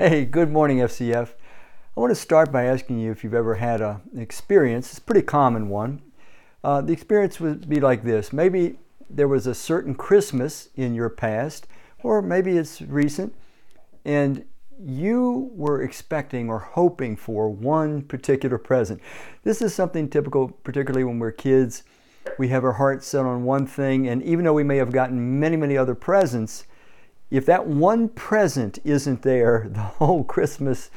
Hey, good morning, FCF. I want to start by asking you if you've ever had an experience, it's a pretty common one. Uh, the experience would be like this maybe there was a certain Christmas in your past, or maybe it's recent, and you were expecting or hoping for one particular present. This is something typical, particularly when we're kids. We have our hearts set on one thing, and even though we may have gotten many, many other presents, if that one present isn't there, the whole Christmas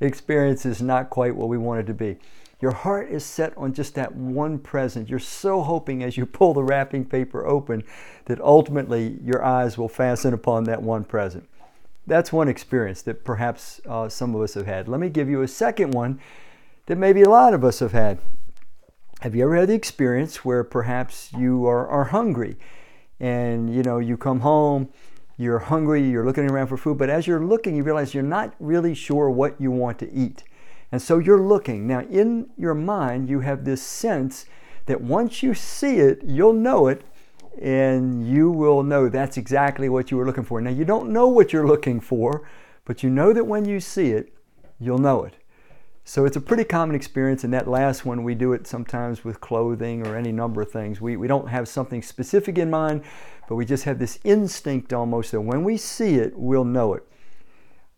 experience is not quite what we want it to be. Your heart is set on just that one present. You're so hoping as you pull the wrapping paper open that ultimately your eyes will fasten upon that one present. That's one experience that perhaps uh, some of us have had. Let me give you a second one that maybe a lot of us have had. Have you ever had the experience where perhaps you are, are hungry and you know you come home you're hungry, you're looking around for food, but as you're looking, you realize you're not really sure what you want to eat. And so you're looking. Now, in your mind, you have this sense that once you see it, you'll know it, and you will know that's exactly what you were looking for. Now, you don't know what you're looking for, but you know that when you see it, you'll know it. So it's a pretty common experience, and that last one, we do it sometimes with clothing or any number of things. We, we don't have something specific in mind, but we just have this instinct almost that when we see it, we'll know it.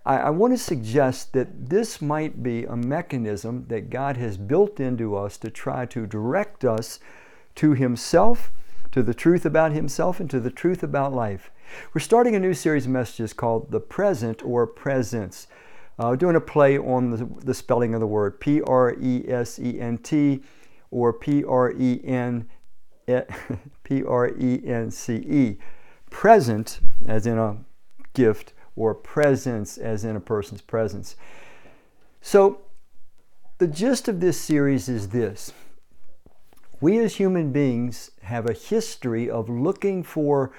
I, I want to suggest that this might be a mechanism that God has built into us to try to direct us to Himself, to the truth about Himself, and to the truth about life. We're starting a new series of messages called The Present or Presence uh, doing a play on the, the spelling of the word P R E S E N T or P R E N P R E N C E. Present, as in a gift, or presence, as in a person's presence. So, the gist of this series is this we as human beings have a history of looking for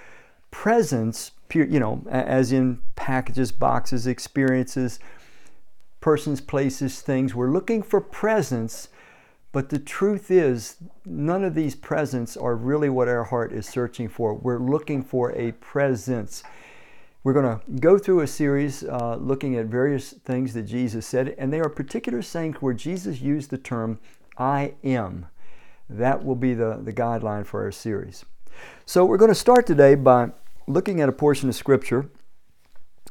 presence, you know, as in packages, boxes, experiences, persons, places, things. We're looking for presence, but the truth is, none of these presents are really what our heart is searching for. We're looking for a presence. We're going to go through a series uh, looking at various things that Jesus said, and they are particular sayings where Jesus used the term I am. That will be the, the guideline for our series. So we're going to start today by looking at a portion of Scripture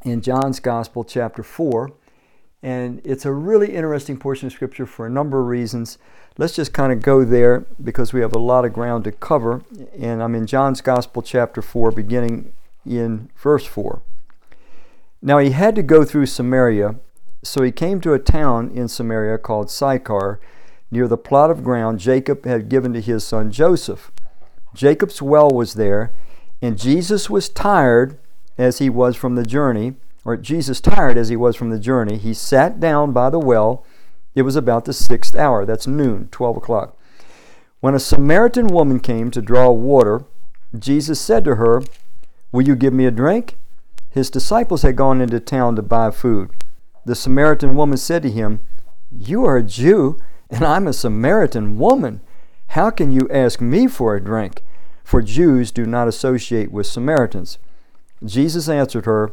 in John's Gospel, chapter 4. And it's a really interesting portion of Scripture for a number of reasons. Let's just kind of go there because we have a lot of ground to cover. And I'm in John's Gospel, chapter 4, beginning in verse 4. Now he had to go through Samaria, so he came to a town in Samaria called Sychar, near the plot of ground Jacob had given to his son Joseph. Jacob's well was there, and Jesus was tired as he was from the journey or Jesus, tired as he was from the journey, he sat down by the well. It was about the sixth hour. That's noon, 12 o'clock. When a Samaritan woman came to draw water, Jesus said to her, Will you give me a drink? His disciples had gone into town to buy food. The Samaritan woman said to him, You are a Jew, and I'm a Samaritan woman. How can you ask me for a drink? For Jews do not associate with Samaritans. Jesus answered her,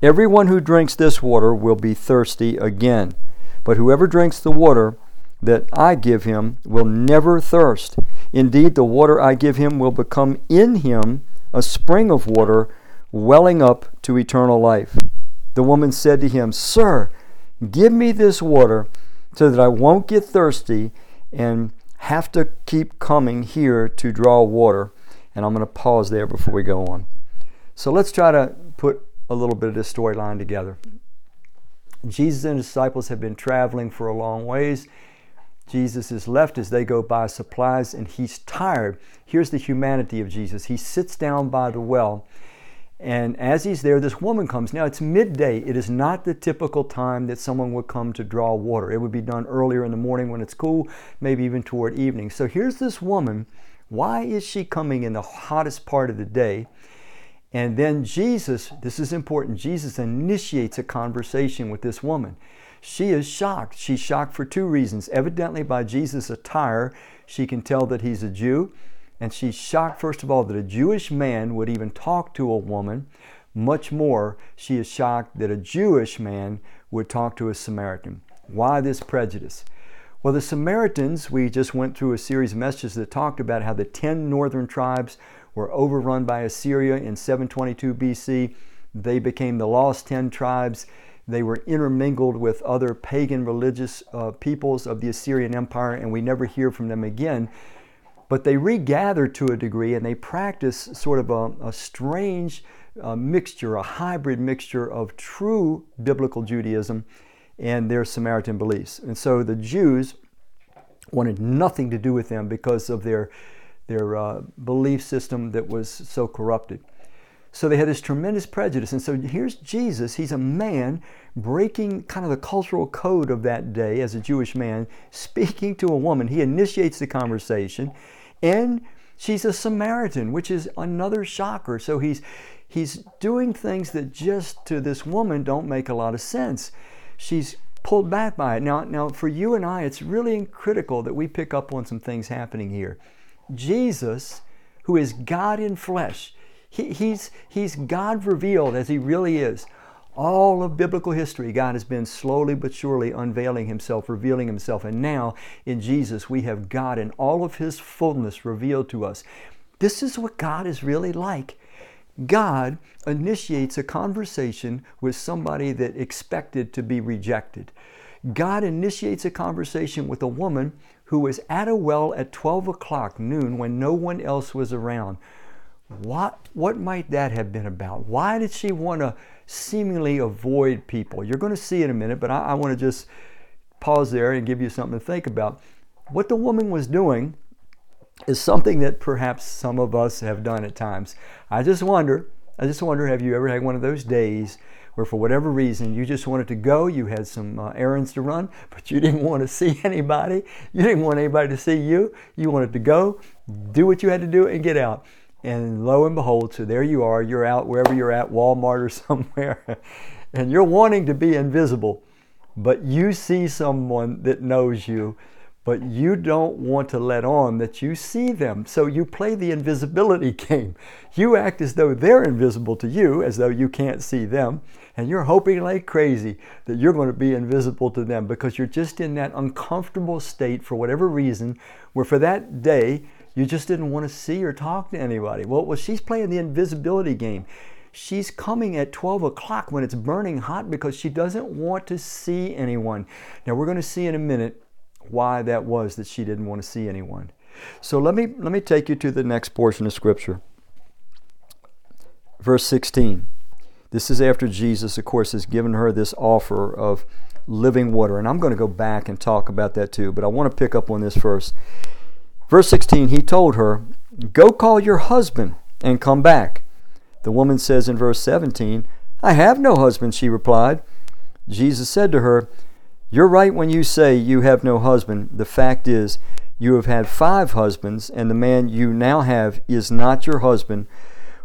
Everyone who drinks this water will be thirsty again, but whoever drinks the water that I give him will never thirst. Indeed, the water I give him will become in him a spring of water welling up to eternal life. The woman said to him, Sir, give me this water so that I won't get thirsty and have to keep coming here to draw water. And I'm going to pause there before we go on. So let's try to put a little bit of this storyline together. Jesus and his disciples have been traveling for a long ways. Jesus is left as they go buy supplies and he's tired. Here's the humanity of Jesus. He sits down by the well And as he's there, this woman comes. Now it's midday. It is not the typical time that someone would come to draw water. It would be done earlier in the morning when it's cool, maybe even toward evening. So here's this woman. Why is she coming in the hottest part of the day? And then Jesus, this is important, Jesus initiates a conversation with this woman. She is shocked. She's shocked for two reasons. Evidently, by Jesus' attire, she can tell that he's a Jew. And she's shocked, first of all, that a Jewish man would even talk to a woman. Much more, she is shocked that a Jewish man would talk to a Samaritan. Why this prejudice? Well, the Samaritans, we just went through a series of messages that talked about how the 10 northern tribes were overrun by Assyria in 722 BC. They became the lost 10 tribes. They were intermingled with other pagan religious uh, peoples of the Assyrian Empire, and we never hear from them again but they regather to a degree and they practice sort of a, a strange uh, mixture, a hybrid mixture of true biblical Judaism and their Samaritan beliefs. And so the Jews wanted nothing to do with them because of their, their uh, belief system that was so corrupted. So they had this tremendous prejudice. And so here's Jesus. He's a man breaking kind of the cultural code of that day as a Jewish man, speaking to a woman. He initiates the conversation. And she's a Samaritan, which is another shocker. So he's he's doing things that just to this woman don't make a lot of sense. She's pulled back by it. Now, now for you and I, it's really critical that we pick up on some things happening here. Jesus, who is God in flesh, he, he's, he's God revealed as he really is all of biblical history, God has been slowly but surely unveiling Himself, revealing Himself. And now in Jesus, we have God in all of His fullness revealed to us. This is what God is really like. God initiates a conversation with somebody that expected to be rejected. God initiates a conversation with a woman who was at a well at 12 o'clock noon when no one else was around. What, what might that have been about? Why did she want to seemingly avoid people? You're going to see in a minute, but I, I want to just pause there and give you something to think about. What the woman was doing is something that perhaps some of us have done at times. I just wonder, I just wonder, have you ever had one of those days where for whatever reason you just wanted to go, you had some uh, errands to run, but you didn't want to see anybody, you didn't want anybody to see you, you wanted to go, do what you had to do, and get out. And lo and behold, so there you are, you're out wherever you're at, Walmart or somewhere, and you're wanting to be invisible, but you see someone that knows you, but you don't want to let on that you see them. So you play the invisibility game. You act as though they're invisible to you, as though you can't see them, and you're hoping like crazy that you're going to be invisible to them because you're just in that uncomfortable state for whatever reason, where for that day, you just didn't want to see or talk to anybody. Well, well, she's playing the invisibility game. She's coming at 12 o'clock when it's burning hot because she doesn't want to see anyone. Now, we're going to see in a minute why that was that she didn't want to see anyone. So let me let me take you to the next portion of scripture. Verse 16. This is after Jesus, of course, has given her this offer of living water. And I'm going to go back and talk about that too, but I want to pick up on this first. Verse 16, he told her, Go call your husband and come back. The woman says in verse 17, I have no husband, she replied. Jesus said to her, You're right when you say you have no husband. The fact is, you have had five husbands, and the man you now have is not your husband.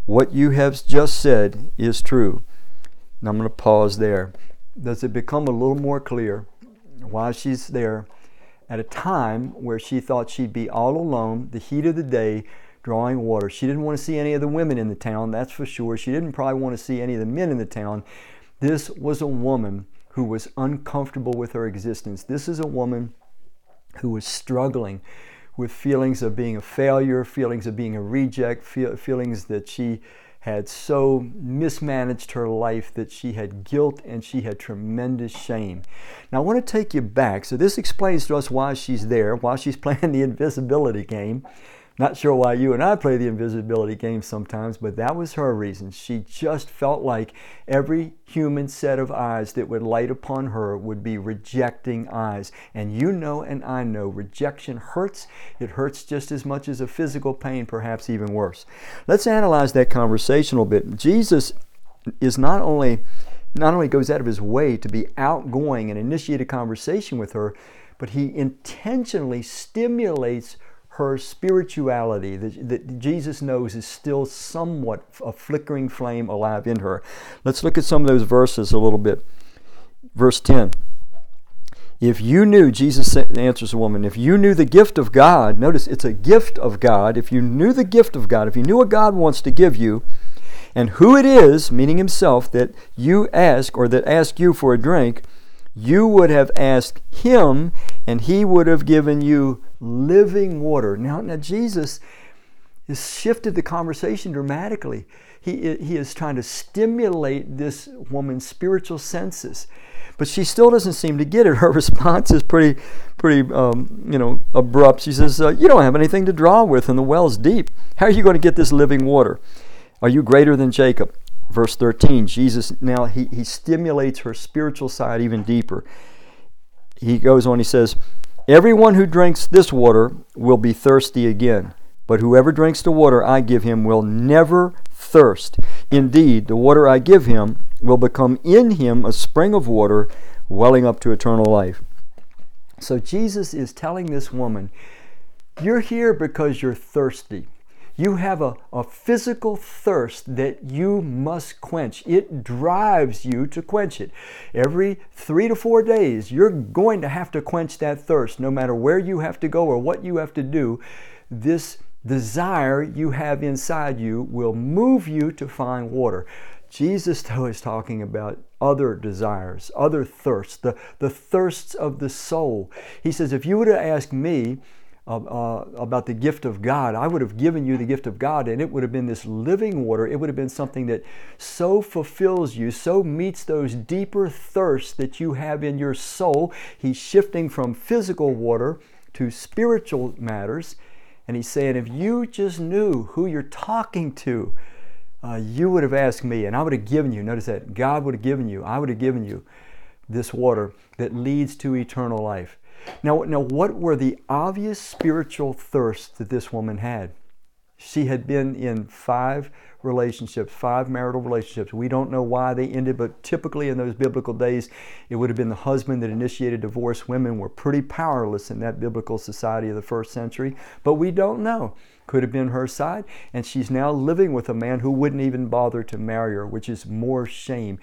What you have just said is true. Now I'm going to pause there. Does it become a little more clear why she's there? at a time where she thought she'd be all alone, the heat of the day, drawing water. She didn't want to see any of the women in the town, that's for sure. She didn't probably want to see any of the men in the town. This was a woman who was uncomfortable with her existence. This is a woman who was struggling with feelings of being a failure, feelings of being a reject, feel, feelings that she had so mismanaged her life that she had guilt and she had tremendous shame. Now, I want to take you back. So, this explains to us why she's there, why she's playing the invisibility game. Not sure why you and I play the invisibility game sometimes, but that was her reason. She just felt like every human set of eyes that would light upon her would be rejecting eyes. And you know, and I know, rejection hurts. It hurts just as much as a physical pain, perhaps even worse. Let's analyze that conversation a bit. Jesus is not only not only goes out of his way to be outgoing and initiate a conversation with her, but he intentionally stimulates her spirituality that, that, Jesus knows is still somewhat a flickering flame alive in her. Let's look at some of those verses a little bit. Verse 10. If you knew, Jesus answers the woman, if you knew the gift of God, notice it's a gift of God. If you knew the gift of God, if you knew what God wants to give you, and who it is, meaning Himself, that you ask or that ask you for a drink, you would have asked Him, and He would have given you living water. Now, now Jesus has shifted the conversation dramatically. He, he is trying to stimulate this woman's spiritual senses, but she still doesn't seem to get it. Her response is pretty, pretty, um, you know, abrupt. She says, uh, "You don't have anything to draw with, and the well's deep. How are you going to get this living water? Are you greater than Jacob?" Verse 13, Jesus now he, he stimulates her spiritual side even deeper. He goes on, he says, Everyone who drinks this water will be thirsty again, but whoever drinks the water I give him will never thirst. Indeed, the water I give him will become in him a spring of water welling up to eternal life. So Jesus is telling this woman, You're here because you're thirsty. You have a, a physical thirst that you must quench. It drives you to quench it. Every three to four days, you're going to have to quench that thirst, no matter where you have to go or what you have to do. This desire you have inside you will move you to find water. Jesus, though, is talking about other desires, other thirsts, the, the thirsts of the soul. He says, if you were to ask me, uh, about the gift of God, I would have given you the gift of God, and it would have been this living water. It would have been something that so fulfills you, so meets those deeper thirsts that you have in your soul. He's shifting from physical water to spiritual matters. And he's saying, if you just knew who you're talking to, uh, you would have asked me, and I would have given you. Notice that God would have given you, I would have given you this water that leads to eternal life. Now, now, what were the obvious spiritual thirsts that this woman had? She had been in five relationships, five marital relationships. We don't know why they ended, but typically in those biblical days, it would have been the husband that initiated divorce. Women were pretty powerless in that biblical society of the first century, but we don't know. Could have been her side, and she's now living with a man who wouldn't even bother to marry her, which is more shame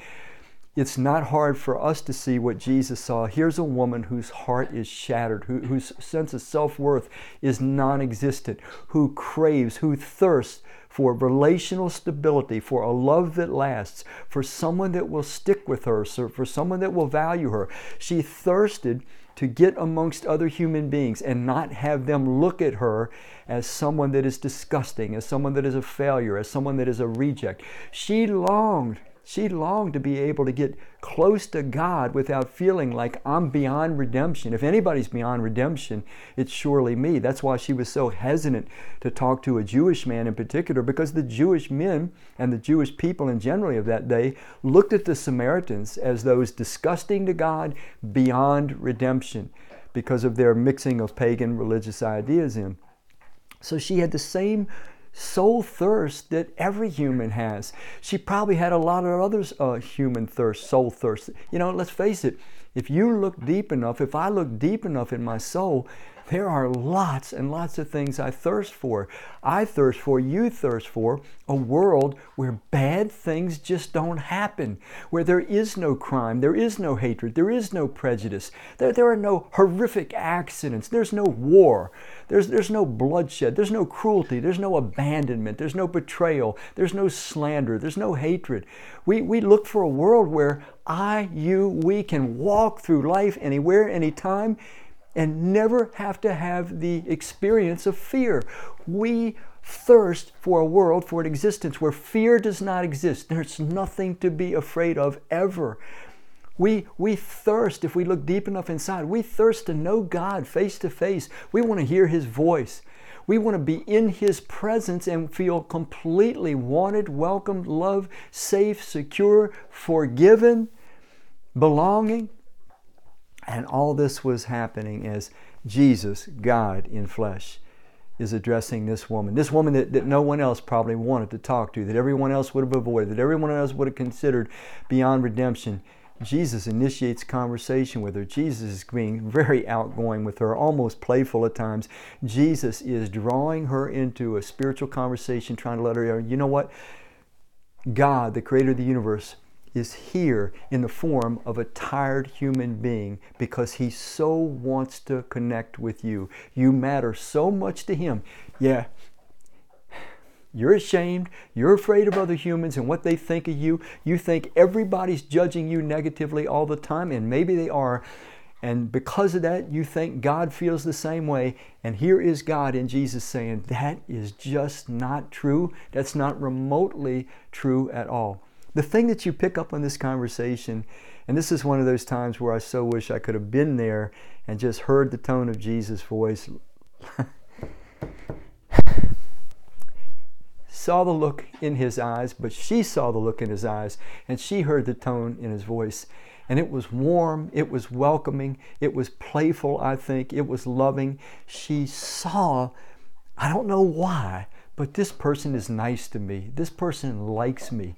it's not hard for us to see what Jesus saw. Here's a woman whose heart is shattered, who, whose sense of self worth is non existent, who craves, who thirsts for relational stability, for a love that lasts, for someone that will stick with her, for someone that will value her. She thirsted to get amongst other human beings and not have them look at her as someone that is disgusting, as someone that is a failure, as someone that is a reject. She longed she longed to be able to get close to God without feeling like I'm beyond redemption. If anybody's beyond redemption, it's surely me. That's why she was so hesitant to talk to a Jewish man in particular, because the Jewish men and the Jewish people in generally of that day looked at the Samaritans as those disgusting to God beyond redemption because of their mixing of pagan religious ideas in. So she had the same soul thirst that every human has. She probably had a lot of other uh, human thirst, soul thirst. You know, let's face it, if you look deep enough, if I look deep enough in my soul, there are lots and lots of things I thirst for. I thirst for, you thirst for a world where bad things just don't happen, where there is no crime, there is no hatred, there is no prejudice, there, there are no horrific accidents, there's no war, there's, there's no bloodshed, there's no cruelty, there's no abandonment, there's no betrayal, there's no slander, there's no hatred. We, we look for a world where I, you, we can walk through life anywhere, anytime and never have to have the experience of fear. We thirst for a world, for an existence where fear does not exist. There's nothing to be afraid of ever. We, we thirst, if we look deep enough inside, we thirst to know God face to face. We want to hear His voice. We want to be in His presence and feel completely wanted, welcomed, loved, safe, secure, forgiven, belonging. And all this was happening as Jesus, God in flesh, is addressing this woman. This woman that, that no one else probably wanted to talk to, that everyone else would have avoided, that everyone else would have considered beyond redemption. Jesus initiates conversation with her. Jesus is being very outgoing with her, almost playful at times. Jesus is drawing her into a spiritual conversation, trying to let her know, you know what? God, the creator of the universe, is here in the form of a tired human being because he so wants to connect with you. You matter so much to him. Yeah, you're ashamed. You're afraid of other humans and what they think of you. You think everybody's judging you negatively all the time, and maybe they are. And because of that, you think God feels the same way. And here is God in Jesus saying, That is just not true. That's not remotely true at all. The thing that you pick up on this conversation, and this is one of those times where I so wish I could have been there and just heard the tone of Jesus' voice. saw the look in his eyes, but she saw the look in his eyes, and she heard the tone in his voice. And it was warm, it was welcoming, it was playful, I think, it was loving. She saw, I don't know why, but this person is nice to me. This person likes me.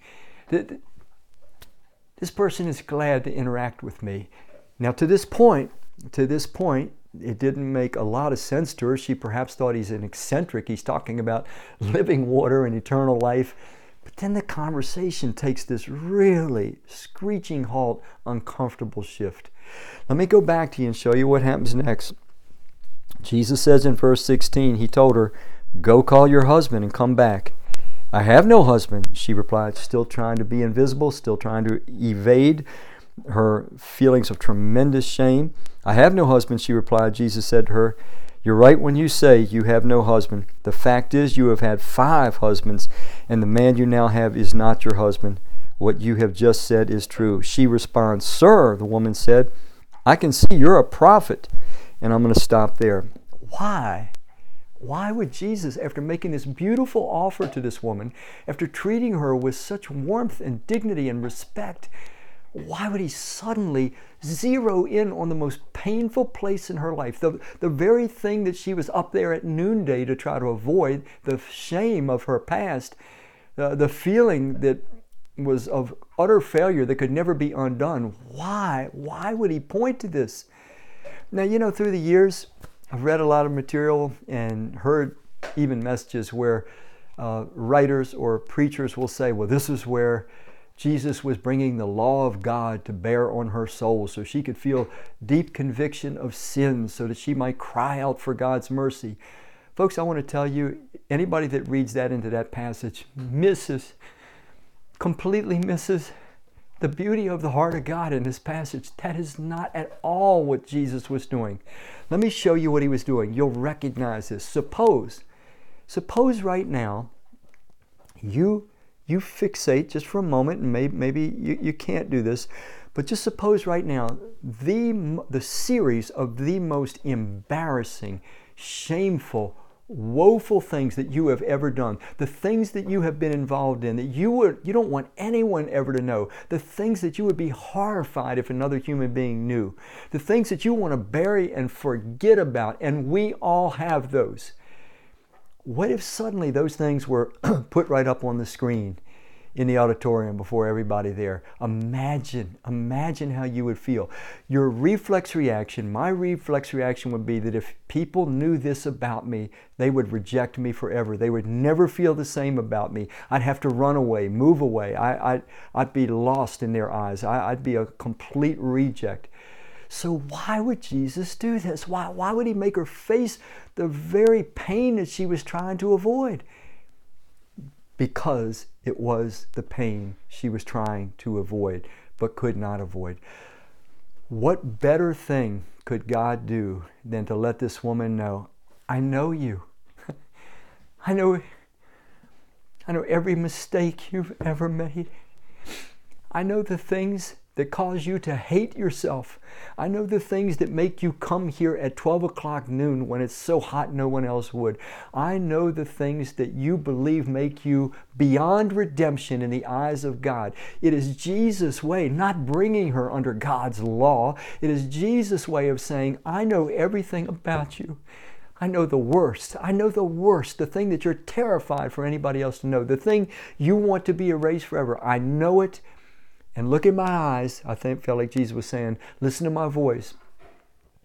This person is glad to interact with me. Now, to this point, to this point, it didn't make a lot of sense to her. She perhaps thought he's an eccentric. He's talking about living water and eternal life. But then the conversation takes this really screeching halt, uncomfortable shift. Let me go back to you and show you what happens next. Jesus says in verse 16, He told her, Go call your husband and come back. I have no husband, she replied, still trying to be invisible, still trying to evade her feelings of tremendous shame. I have no husband, she replied. Jesus said to her, You're right when you say you have no husband. The fact is, you have had five husbands, and the man you now have is not your husband. What you have just said is true. She responds, Sir, the woman said, I can see you're a prophet. And I'm going to stop there. Why? Why would Jesus, after making this beautiful offer to this woman, after treating her with such warmth and dignity and respect, why would he suddenly zero in on the most painful place in her life? The, the very thing that she was up there at noonday to try to avoid, the shame of her past, uh, the feeling that was of utter failure that could never be undone. Why? Why would he point to this? Now, you know, through the years, I've read a lot of material and heard even messages where uh, writers or preachers will say, well, this is where Jesus was bringing the law of God to bear on her soul so she could feel deep conviction of sin so that she might cry out for God's mercy. Folks, I want to tell you anybody that reads that into that passage misses, completely misses the beauty of the heart of God in this passage. That is not at all what Jesus was doing. Let me show you what he was doing. You'll recognize this. Suppose, suppose right now you you fixate just for a moment, and maybe, maybe you, you can't do this, but just suppose right now the, the series of the most embarrassing, shameful, woeful things that you have ever done, the things that you have been involved in that you would you don't want anyone ever to know, the things that you would be horrified if another human being knew, the things that you want to bury and forget about, and we all have those. What if suddenly those things were put right up on the screen in the auditorium before everybody there. Imagine, imagine how you would feel. Your reflex reaction, my reflex reaction would be that if people knew this about me, they would reject me forever. They would never feel the same about me. I'd have to run away, move away. I, would I'd be lost in their eyes. I, I'd be a complete reject. So, why would Jesus do this? Why, why would he make her face the very pain that she was trying to avoid? Because it was the pain she was trying to avoid but could not avoid. What better thing could God do than to let this woman know, I know you. I know I know every mistake you've ever made. I know the things that cause you to hate yourself. I know the things that make you come here at 12 o'clock noon when it's so hot no one else would. I know the things that you believe make you beyond redemption in the eyes of God. It is Jesus' way, not bringing her under God's law. It is Jesus' way of saying, I know everything about you. I know the worst. I know the worst, the thing that you're terrified for anybody else to know, the thing you want to be erased forever. I know it and look in my eyes, I think felt like Jesus was saying, listen to my voice.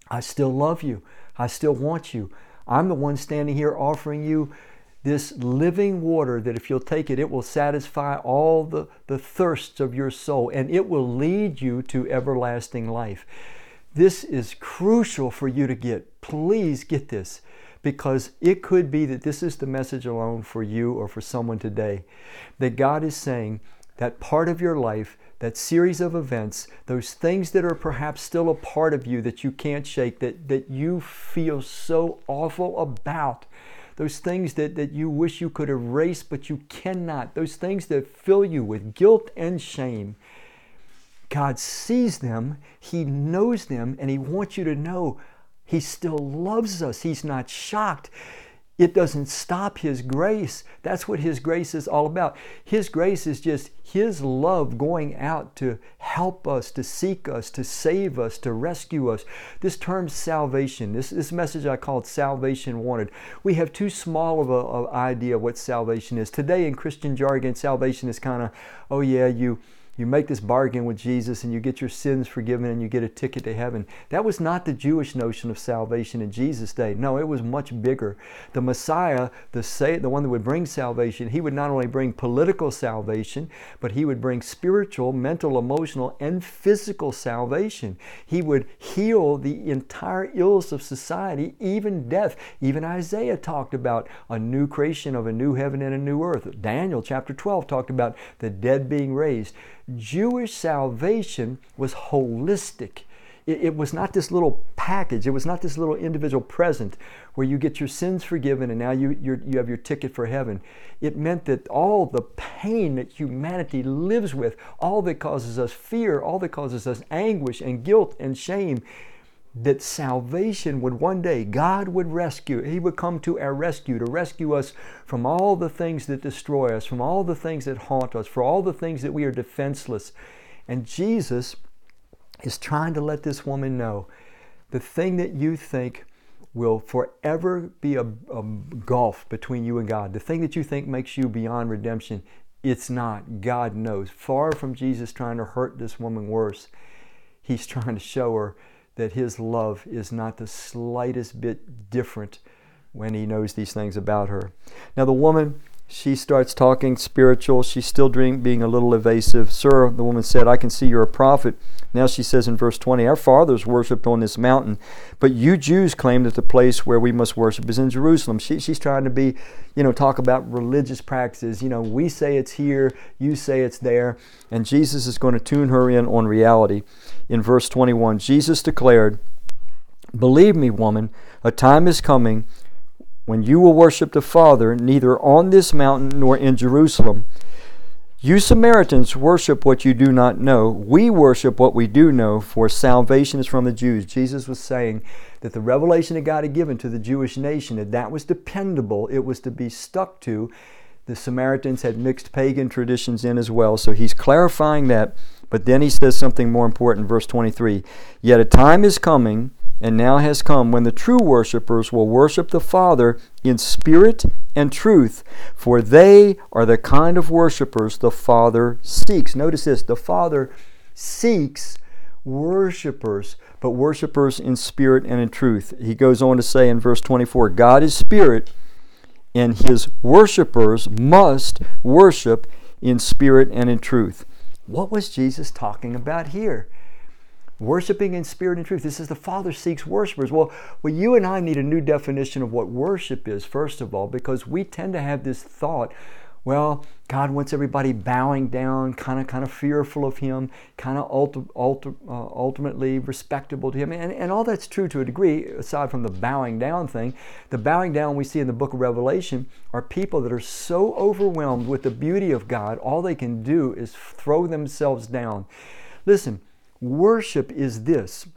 I still love you. I still want you. I'm the one standing here offering you this living water that if you'll take it, it will satisfy all the, the thirsts of your soul and it will lead you to everlasting life. This is crucial for you to get. Please get this because it could be that this is the message alone for you or for someone today. That God is saying that part of your life that series of events, those things that are perhaps still a part of you that you can't shake, that, that you feel so awful about, those things that, that you wish you could erase but you cannot, those things that fill you with guilt and shame. God sees them, He knows them, and He wants you to know He still loves us. He's not shocked. It doesn't stop His grace. That's what His grace is all about. His grace is just His love going out to help us, to seek us, to save us, to rescue us. This term salvation, this, this message I called Salvation Wanted. We have too small of an idea what salvation is. Today in Christian jargon, salvation is kind of, oh yeah, you you make this bargain with Jesus and you get your sins forgiven and you get a ticket to heaven. That was not the Jewish notion of salvation in Jesus' day. No, it was much bigger. The Messiah, the, the one that would bring salvation, he would not only bring political salvation, but he would bring spiritual, mental, emotional, and physical salvation. He would heal the entire ills of society, even death. Even Isaiah talked about a new creation of a new heaven and a new earth. Daniel chapter 12 talked about the dead being raised. Jewish salvation was holistic. It, was not this little package, it was not this little individual present where you get your sins forgiven and now you, you have your ticket for heaven. It meant that all the pain that humanity lives with, all that causes us fear, all that causes us anguish and guilt and shame, that salvation would one day, God would rescue, He would come to our rescue, to rescue us from all the things that destroy us, from all the things that haunt us, for all the things that we are defenseless. And Jesus is trying to let this woman know the thing that you think will forever be a, a gulf between you and God, the thing that you think makes you beyond redemption, it's not. God knows. Far from Jesus trying to hurt this woman worse, He's trying to show her that his love is not the slightest bit different when he knows these things about her. Now, the woman, she starts talking spiritual. She's still being a little evasive. Sir, the woman said, I can see you're a prophet. Now she says in verse 20, Our fathers worshipped on this mountain, but you Jews claim that the place where we must worship is in Jerusalem. She, she's trying to be, you know, talk about religious practices. You know, we say it's here, you say it's there. And Jesus is going to tune her in on reality. In verse 21, Jesus declared, Believe me, woman, a time is coming when you will worship the Father neither on this mountain nor in Jerusalem. You Samaritans worship what you do not know. We worship what we do know, for salvation is from the Jews. Jesus was saying that the revelation that God had given to the Jewish nation, that that was dependable, it was to be stuck to. The Samaritans had mixed pagan traditions in as well, so he's clarifying that. But then he says something more important, verse 23 Yet a time is coming and now has come when the true worshippers will worship the Father in spirit and truth, for they are the kind of worshippers the Father seeks. Notice this the Father seeks worshippers, but worshippers in spirit and in truth. He goes on to say in verse 24 God is spirit, and his worshippers must worship in spirit and in truth. What was Jesus talking about here? Worshiping in spirit and truth. This is the Father seeks worshipers. Well, well, you and I need a new definition of what worship is, first of all, because we tend to have this thought, well, God wants everybody bowing down, kind of kind of fearful of Him, kind of uh, ultimately respectable to Him. And, and all that's true to a degree, aside from the bowing down thing. The bowing down we see in the book of Revelation are people that are so overwhelmed with the beauty of God, all they can do is throw themselves down. Listen, worship is this.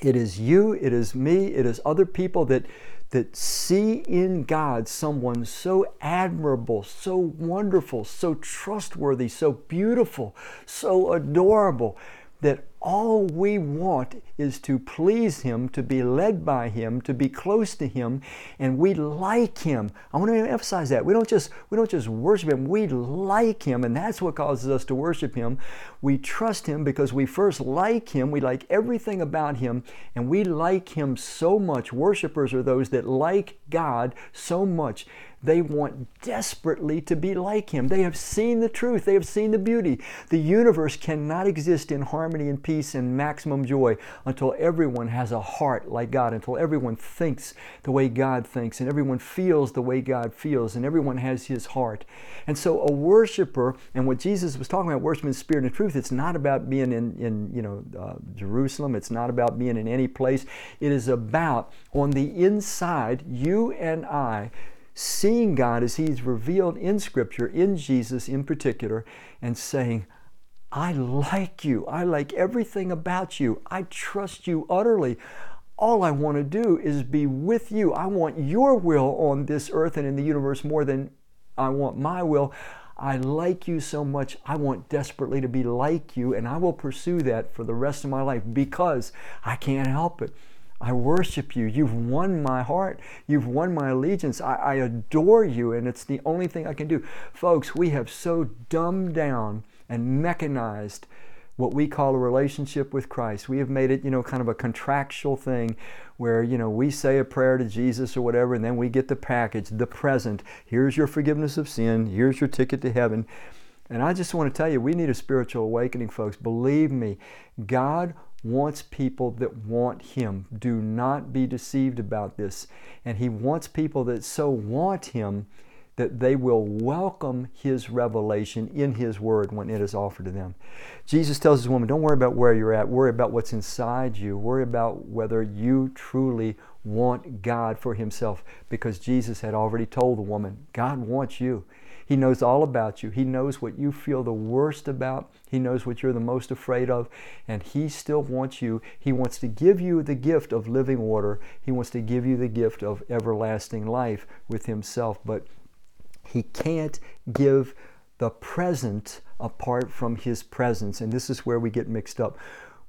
It is you, it is me, it is other people that that see in God someone so admirable, so wonderful, so trustworthy, so beautiful, so adorable that all we want is to please Him, to be led by Him, to be close to Him, and we like Him. I want to emphasize that. We don't just we don't just worship Him, we like Him, and that's what causes us to worship Him. We trust Him because we first like Him, we like everything about Him, and we like Him so much. Worshippers are those that like God so much they want desperately to be like Him. They have seen the truth, they have seen the beauty. The universe cannot exist in harmony and peace and maximum joy until everyone has a heart like God, until everyone thinks the way God thinks, and everyone feels the way God feels, and everyone has His heart. And so, a worshiper, and what Jesus was talking about, worship in spirit and truth, it's not about being in, in you know, uh, Jerusalem, it's not about being in any place. It is about on the inside, you and I seeing God as He's revealed in Scripture, in Jesus in particular, and saying, I like you. I like everything about you. I trust you utterly. All I want to do is be with you. I want your will on this earth and in the universe more than I want my will. I like you so much. I want desperately to be like you, and I will pursue that for the rest of my life because I can't help it. I worship you. You've won my heart. You've won my allegiance. I, I, adore you, and it's the only thing I can do. Folks, we have so dumbed down and mechanized what we call a relationship with Christ. We have made it, you know, kind of a contractual thing where, you know, we say a prayer to Jesus or whatever, and then we get the package, the present. Here's your forgiveness of sin. Here's your ticket to heaven. And I just want to tell you, we need a spiritual awakening, folks. Believe me, God wants people that want Him. Do not be deceived about this. And He wants people that so want Him that they will welcome His revelation in His Word when it is offered to them. Jesus tells this woman, Don't worry about where you're at, worry about what's inside you, worry about whether you truly want God for Himself, because Jesus had already told the woman, God wants you. He knows all about you. He knows what you feel the worst about. He knows what you're the most afraid of. And He still wants you. He wants to give you the gift of living water. He wants to give you the gift of everlasting life with Himself. But He can't give the present apart from His presence. And this is where we get mixed up.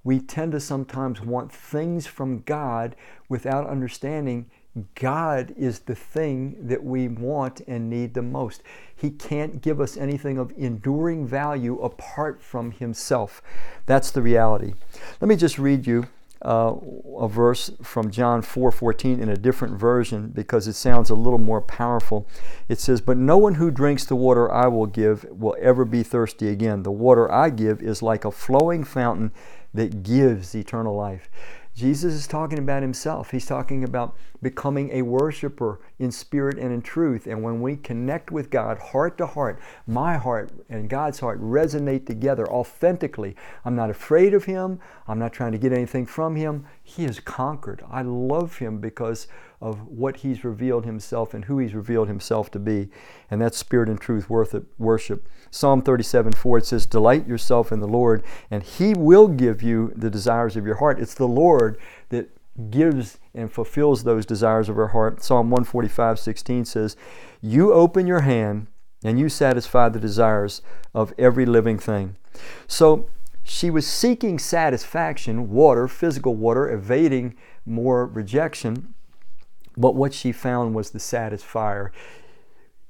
We tend to sometimes want things from God without understanding God is the thing that we want and need the most. He can't give us anything of enduring value apart from Himself. That's the reality. Let me just read you uh, a verse from John 4:14 in a different version because it sounds a little more powerful. It says, "But no one who drinks the water I will give will ever be thirsty again. The water I give is like a flowing fountain that gives eternal life." Jesus is talking about himself. He's talking about becoming a worshiper in spirit and in truth. And when we connect with God heart to heart, my heart and God's heart resonate together authentically. I'm not afraid of Him. I'm not trying to get anything from Him. He has conquered. I love Him because of what He's revealed Himself and who He's revealed Himself to be. And that's spirit and truth worship. Psalm 37 4, it says, Delight yourself in the Lord, and He will give you the desires of your heart. It's the Lord that gives and fulfills those desires of our heart. Psalm 145 16 says, You open your hand and you satisfy the desires of every living thing. So she was seeking satisfaction, water, physical water, evading more rejection. But what she found was the satisfier.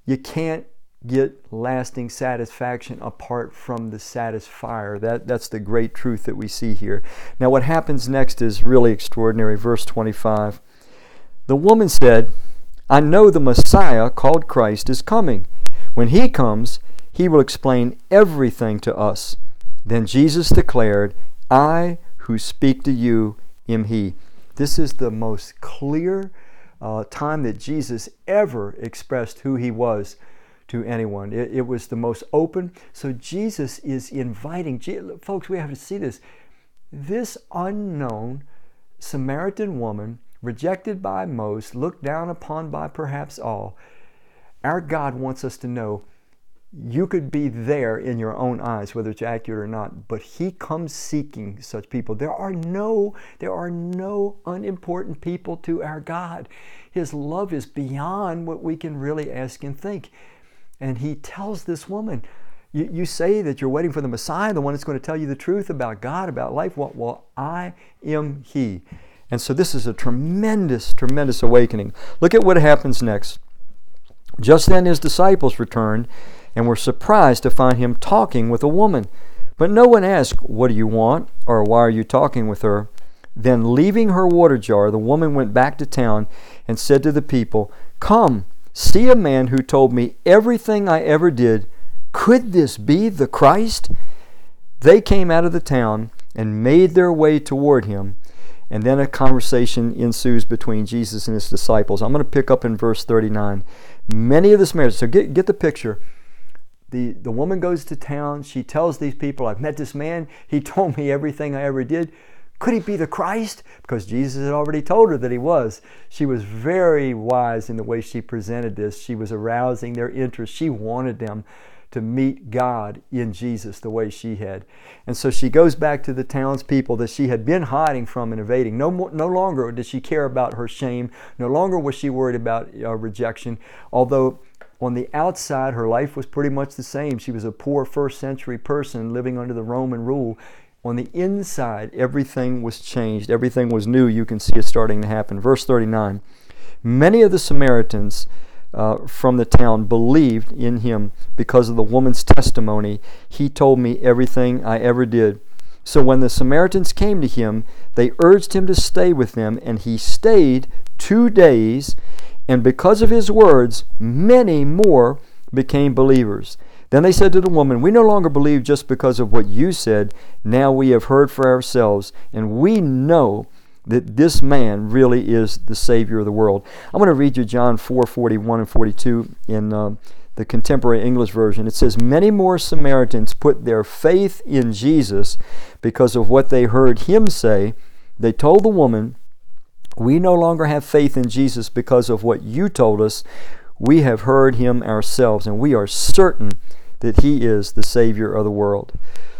You can't get lasting satisfaction apart from the satisfier. That, that's the great truth that we see here. Now, what happens next is really extraordinary. Verse 25. The woman said, I know the Messiah, called Christ, is coming. When he comes, he will explain everything to us. Then Jesus declared, I who speak to you am he. This is the most clear uh, time that Jesus ever expressed who he was to anyone. It, it was the most open. So Jesus is inviting, folks, we have to see this. This unknown Samaritan woman, rejected by most, looked down upon by perhaps all, our God wants us to know you could be there in your own eyes whether it's accurate or not but he comes seeking such people. There are no there are no unimportant people to our god. His love is beyond what we can really ask and think. And he tells this woman you, you say that you're waiting for the messiah the one that's going to tell you the truth about god about life. Well, well i am he. And so this is a tremendous tremendous awakening. Look at what happens next. Just then his disciples returned and were surprised to find him talking with a woman. But no one asked, What do you want? or Why are you talking with her? Then, leaving her water jar, the woman went back to town and said to the people, Come, see a man who told me everything I ever did. Could this be the Christ? They came out of the town and made their way toward him. And then a conversation ensues between Jesus and his disciples. I'm going to pick up in verse 39. Many of the Samaritans, so get, get the picture the, the woman goes to town. She tells these people, I've met this man. He told me everything I ever did. Could he be the Christ? Because Jesus had already told her that he was. She was very wise in the way she presented this. She was arousing their interest. She wanted them to meet God in Jesus the way she had. And so she goes back to the townspeople that she had been hiding from and evading. No, more, no longer did she care about her shame. No longer was she worried about uh, rejection. Although on the outside, her life was pretty much the same. She was a poor first century person living under the Roman rule. On the inside, everything was changed. Everything was new. You can see it starting to happen. Verse 39 Many of the Samaritans uh, from the town believed in him because of the woman's testimony. He told me everything I ever did. So when the Samaritans came to him, they urged him to stay with them, and he stayed two days. And because of his words, many more became believers. Then they said to the woman, We no longer believe just because of what you said. Now we have heard for ourselves, and we know that this man really is the Savior of the world. I'm going to read you John 4 41 and 42 in uh, the contemporary English version. It says, Many more Samaritans put their faith in Jesus because of what they heard him say. They told the woman, we no longer have faith in Jesus because of what you told us. We have heard him ourselves, and we are certain that he is the Savior of the world.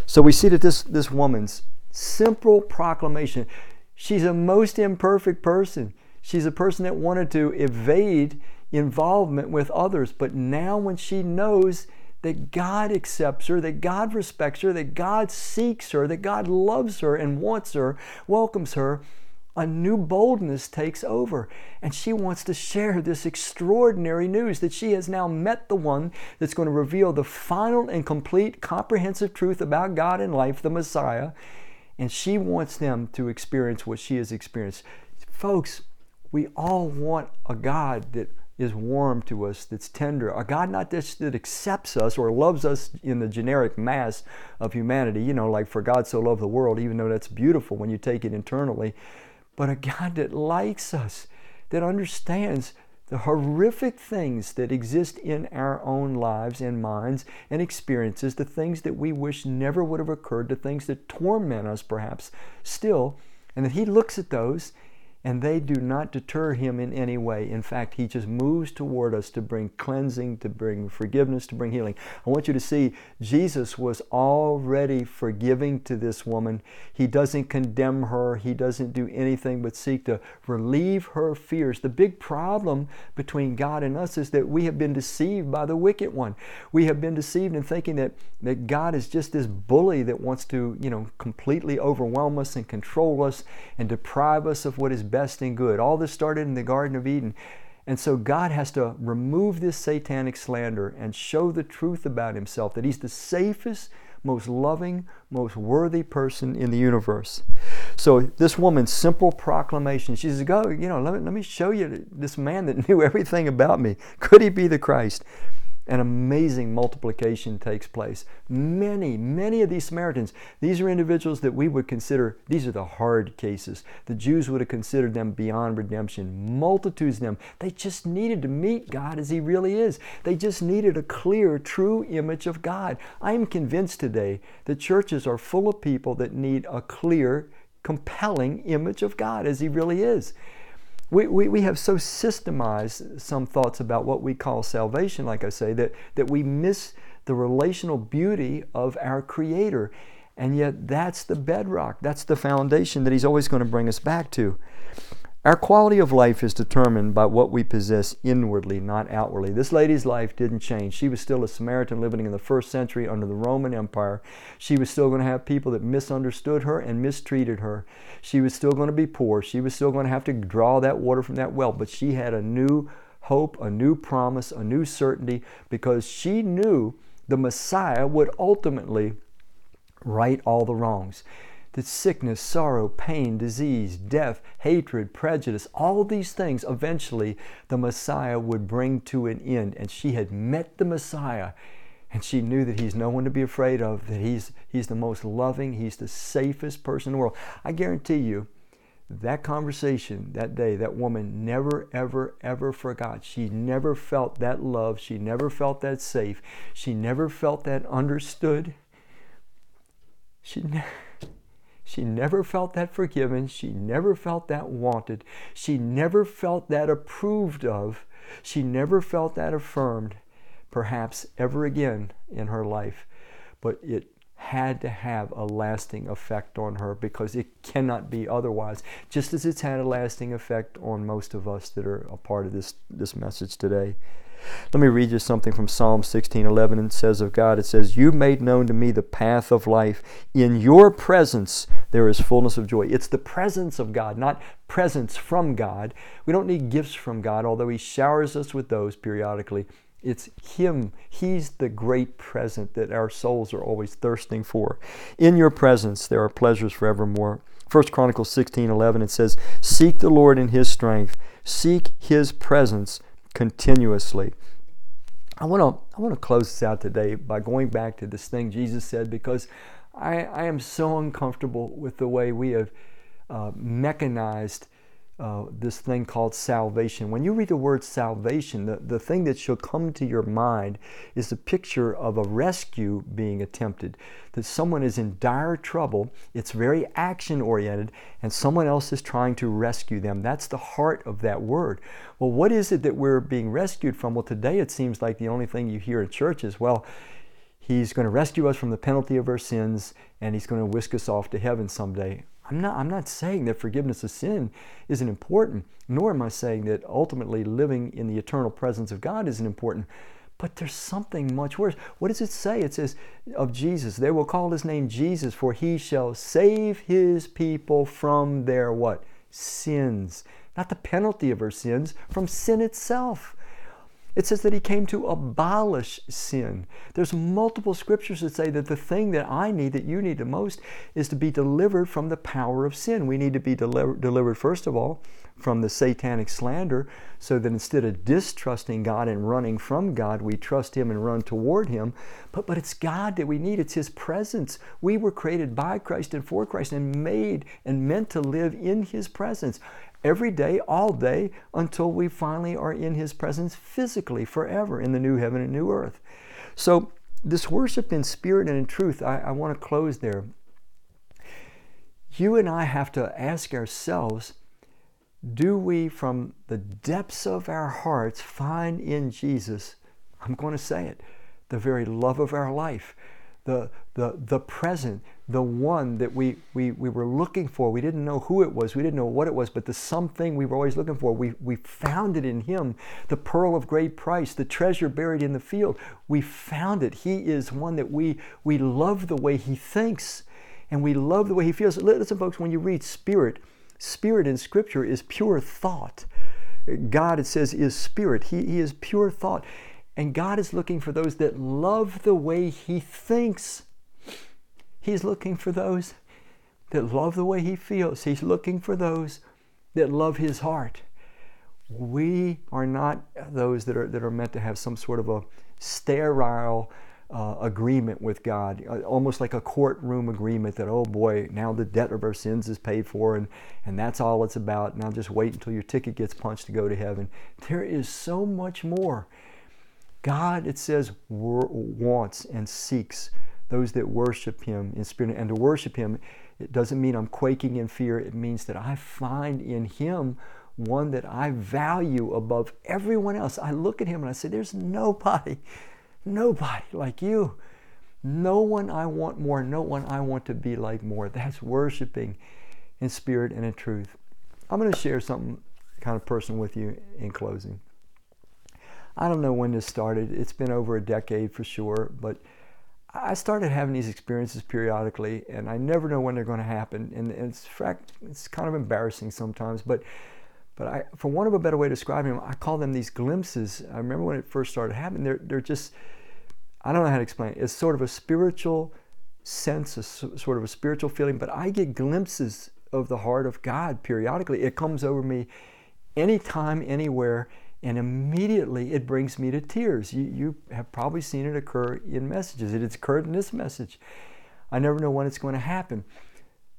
So we see that this, this woman's simple proclamation, she's a most imperfect person. She's a person that wanted to evade involvement with others. But now, when she knows that God accepts her, that God respects her, that God seeks her, that God loves her and wants her, welcomes her, a new boldness takes over. And she wants to share this extraordinary news that she has now met the one that's going to reveal the final and complete comprehensive truth about God and life, the Messiah. And she wants them to experience what she has experienced. Folks, we all want a God that is warm to us, that's tender, a God not just that accepts us or loves us in the generic mass of humanity, you know, like for God so loved the world, even though that's beautiful when you take it internally, but a God that likes us, that understands the horrific things that exist in our own lives and minds and experiences, the things that we wish never would have occurred, the things that torment us perhaps still, and that He looks at those and they do not deter him in any way. In fact, he just moves toward us to bring cleansing, to bring forgiveness, to bring healing. I want you to see Jesus was already forgiving to this woman. He doesn't condemn her, he doesn't do anything but seek to relieve her fears. The big problem between God and us is that we have been deceived by the wicked one. We have been deceived in thinking that, that God is just this bully that wants to, you know, completely overwhelm us and control us and deprive us of what is best and good. All this started in the Garden of Eden. And so God has to remove this satanic slander and show the truth about himself that he's the safest, most loving, most worthy person in the universe. So this woman's simple proclamation, she says, Go, you know, let me, let me show you this man that knew everything about me. Could he be the Christ? An amazing multiplication takes place. Many, many of these Samaritans, these are individuals that we would consider, these are the hard cases. The Jews would have considered them beyond redemption. Multitudes of them, they just needed to meet God as He really is. They just needed a clear, true image of God. I am convinced today that churches are full of people that need a clear, compelling image of God as He really is. We, we, we have so systemized some thoughts about what we call salvation, like I say, that, that we miss the relational beauty of our Creator. And yet, that's the bedrock, that's the foundation that He's always going to bring us back to. Our quality of life is determined by what we possess inwardly, not outwardly. This lady's life didn't change. She was still a Samaritan living in the first century under the Roman Empire. She was still going to have people that misunderstood her and mistreated her. She was still going to be poor. She was still going to have to draw that water from that well. But she had a new hope, a new promise, a new certainty because she knew the Messiah would ultimately right all the wrongs that sickness, sorrow, pain, disease, death, hatred, prejudice, all these things eventually the Messiah would bring to an end. And she had met the Messiah and she knew that he's no one to be afraid of, that he's, he's the most loving, he's the safest person in the world. I guarantee you, that conversation that day, that woman never, ever, ever forgot. She never felt that love. She never felt that safe. She never felt that understood. She never. She never felt that forgiven. She never felt that wanted. She never felt that approved of. She never felt that affirmed, perhaps ever again in her life. But it had to have a lasting effect on her because it cannot be otherwise, just as it's had a lasting effect on most of us that are a part of this, this message today. Let me read you something from Psalm 16:11 and says of God it says you made known to me the path of life in your presence there is fullness of joy. It's the presence of God, not presence from God. We don't need gifts from God although he showers us with those periodically. It's him. He's the great present that our souls are always thirsting for. In your presence there are pleasures forevermore. 1 Chronicles 16:11 it says seek the Lord in his strength, seek his presence continuously. I want to I want to close this out today by going back to this thing Jesus said because I, I am so uncomfortable with the way we have uh, mechanized uh, this thing called salvation. When you read the word salvation, the, the thing that shall come to your mind is the picture of a rescue being attempted. That someone is in dire trouble, it's very action oriented, and someone else is trying to rescue them. That's the heart of that word. Well, what is it that we're being rescued from? Well, today it seems like the only thing you hear in church is, well, He's going to rescue us from the penalty of our sins and He's going to whisk us off to heaven someday. I'm not, I'm not saying that forgiveness of sin isn't important, nor am I saying that ultimately living in the eternal presence of God isn't important. But there's something much worse. What does it say? It says of Jesus, they will call his name Jesus, for he shall save his people from their what? Sins. Not the penalty of our sins, from sin itself. It says that he came to abolish sin. There's multiple scriptures that say that the thing that I need, that you need the most, is to be delivered from the power of sin. We need to be deliver, delivered, first of all, from the satanic slander, so that instead of distrusting God and running from God, we trust Him and run toward Him. But, but it's God that we need, it's His presence. We were created by Christ and for Christ and made and meant to live in His presence every day, all day, until we finally are in His presence physically forever in the new heaven and new earth. So, this worship in spirit and in truth, I, I want to close there. You and I have to ask ourselves do we, from the depths of our hearts, find in Jesus, I'm going to say it, the very love of our life, the, the, the present, the one that we, we, we were looking for. We didn't know who it was, we didn't know what it was, but the something we were always looking for. We, we found it in Him, the pearl of great price, the treasure buried in the field. We found it. He is one that we, we love the way He thinks and we love the way He feels. Listen, folks, when you read Spirit, Spirit in Scripture is pure thought. God, it says, is spirit. He, he is pure thought. And God is looking for those that love the way He thinks. He's looking for those that love the way He feels. He's looking for those that love His heart. We are not those that are, that are meant to have some sort of a sterile uh, agreement with God, uh, almost like a courtroom agreement that, oh boy, now the debt of our sins is paid for and, and that's all it's about. Now just wait until your ticket gets punched to go to heaven. There is so much more. God, it says, wants and seeks those that worship Him in spirit. And to worship Him, it doesn't mean I'm quaking in fear. It means that I find in Him one that I value above everyone else. I look at Him and I say, There's nobody, Nobody like you. No one I want more, no one I want to be like more. That's worshiping in spirit and in truth. I'm going to share something kind of personal with you in closing. I don't know when this started. It's been over a decade for sure, but I started having these experiences periodically, and I never know when they're going to happen. And it's it's kind of embarrassing sometimes, but but I, for want of a better way to describe them, I call them these glimpses. I remember when it first started happening. They're they're just I don't know how to explain it. It's sort of a spiritual sense, a sort of a spiritual feeling, but I get glimpses of the heart of God periodically. It comes over me anytime, anywhere, and immediately it brings me to tears. You, you have probably seen it occur in messages. It has occurred in this message. I never know when it's going to happen.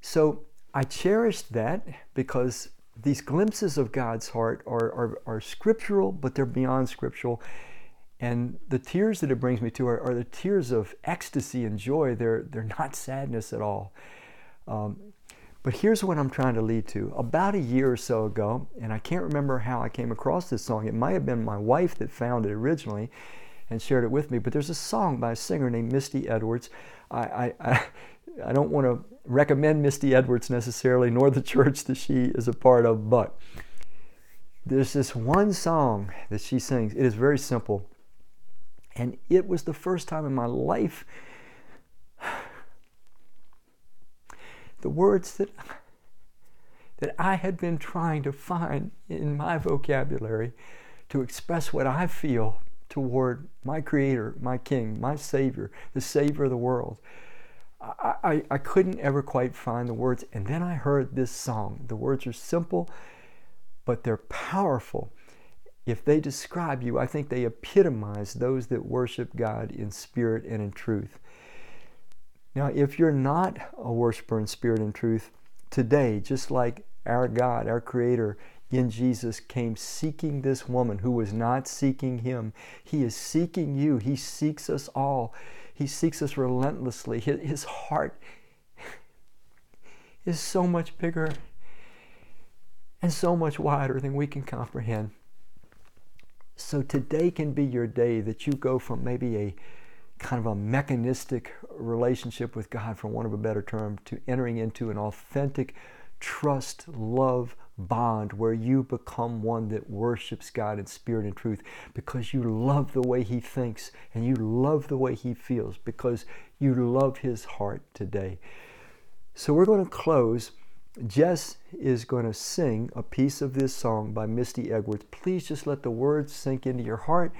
So I cherished that because these glimpses of God's heart are, are, are scriptural, but they're beyond scriptural. And the tears that it brings me to are, are the tears of ecstasy and joy. They're, they're not sadness at all. Um, but here's what I'm trying to lead to. About a year or so ago, and I can't remember how I came across this song. It might have been my wife that found it originally and shared it with me. But there's a song by a singer named Misty Edwards. I, I, I, I don't want to recommend Misty Edwards necessarily, nor the church that she is a part of, but there's this one song that she sings. It is very simple. And it was the first time in my life the words that, that I had been trying to find in my vocabulary to express what I feel toward my Creator, my King, my Savior, the Savior of the world. I, I, I, couldn't ever quite find the words. And then I heard this song. The words are simple, but they're powerful if they describe you, I think they epitomize those that worship God in spirit and in truth. Now, if you're not a worshiper in spirit and truth, today, just like our God, our Creator in Jesus came seeking this woman who was not seeking Him, He is seeking you. He seeks us all. He seeks us relentlessly. His heart is so much bigger and so much wider than we can comprehend. So today can be your day that you go from maybe a kind of a mechanistic relationship with God, for want of a better term, to entering into an authentic trust, love bond where you become one that worships God in spirit and truth because you love the way He thinks and you love the way He feels because you love His heart today. So we're going to close Jess is going to sing a piece of this song by Misty Edwards. Please just let the words sink into your heart,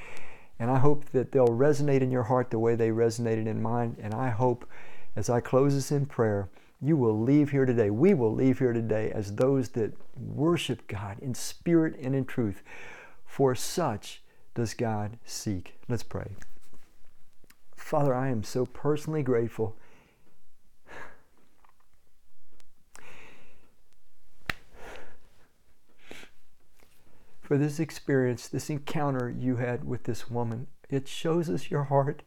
and I hope that they'll resonate in your heart the way they resonated in mine. And I hope as I close this in prayer, you will leave here today. We will leave here today as those that worship God in spirit and in truth. For such does God seek. Let's pray. Father, I am so personally grateful for this experience, this encounter you had with this woman. It shows us your heart.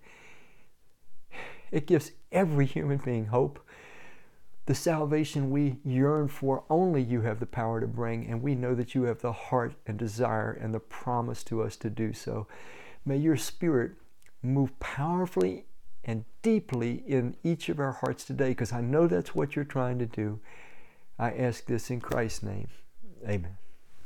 It gives every human being hope. The salvation we yearn for, only you have the power to bring, and we know that you have the heart and desire and the promise to us to do so. May your spirit move powerfully and deeply in each of our hearts today, because I know that's what you're trying to do. I ask this in Christ's name. Amen.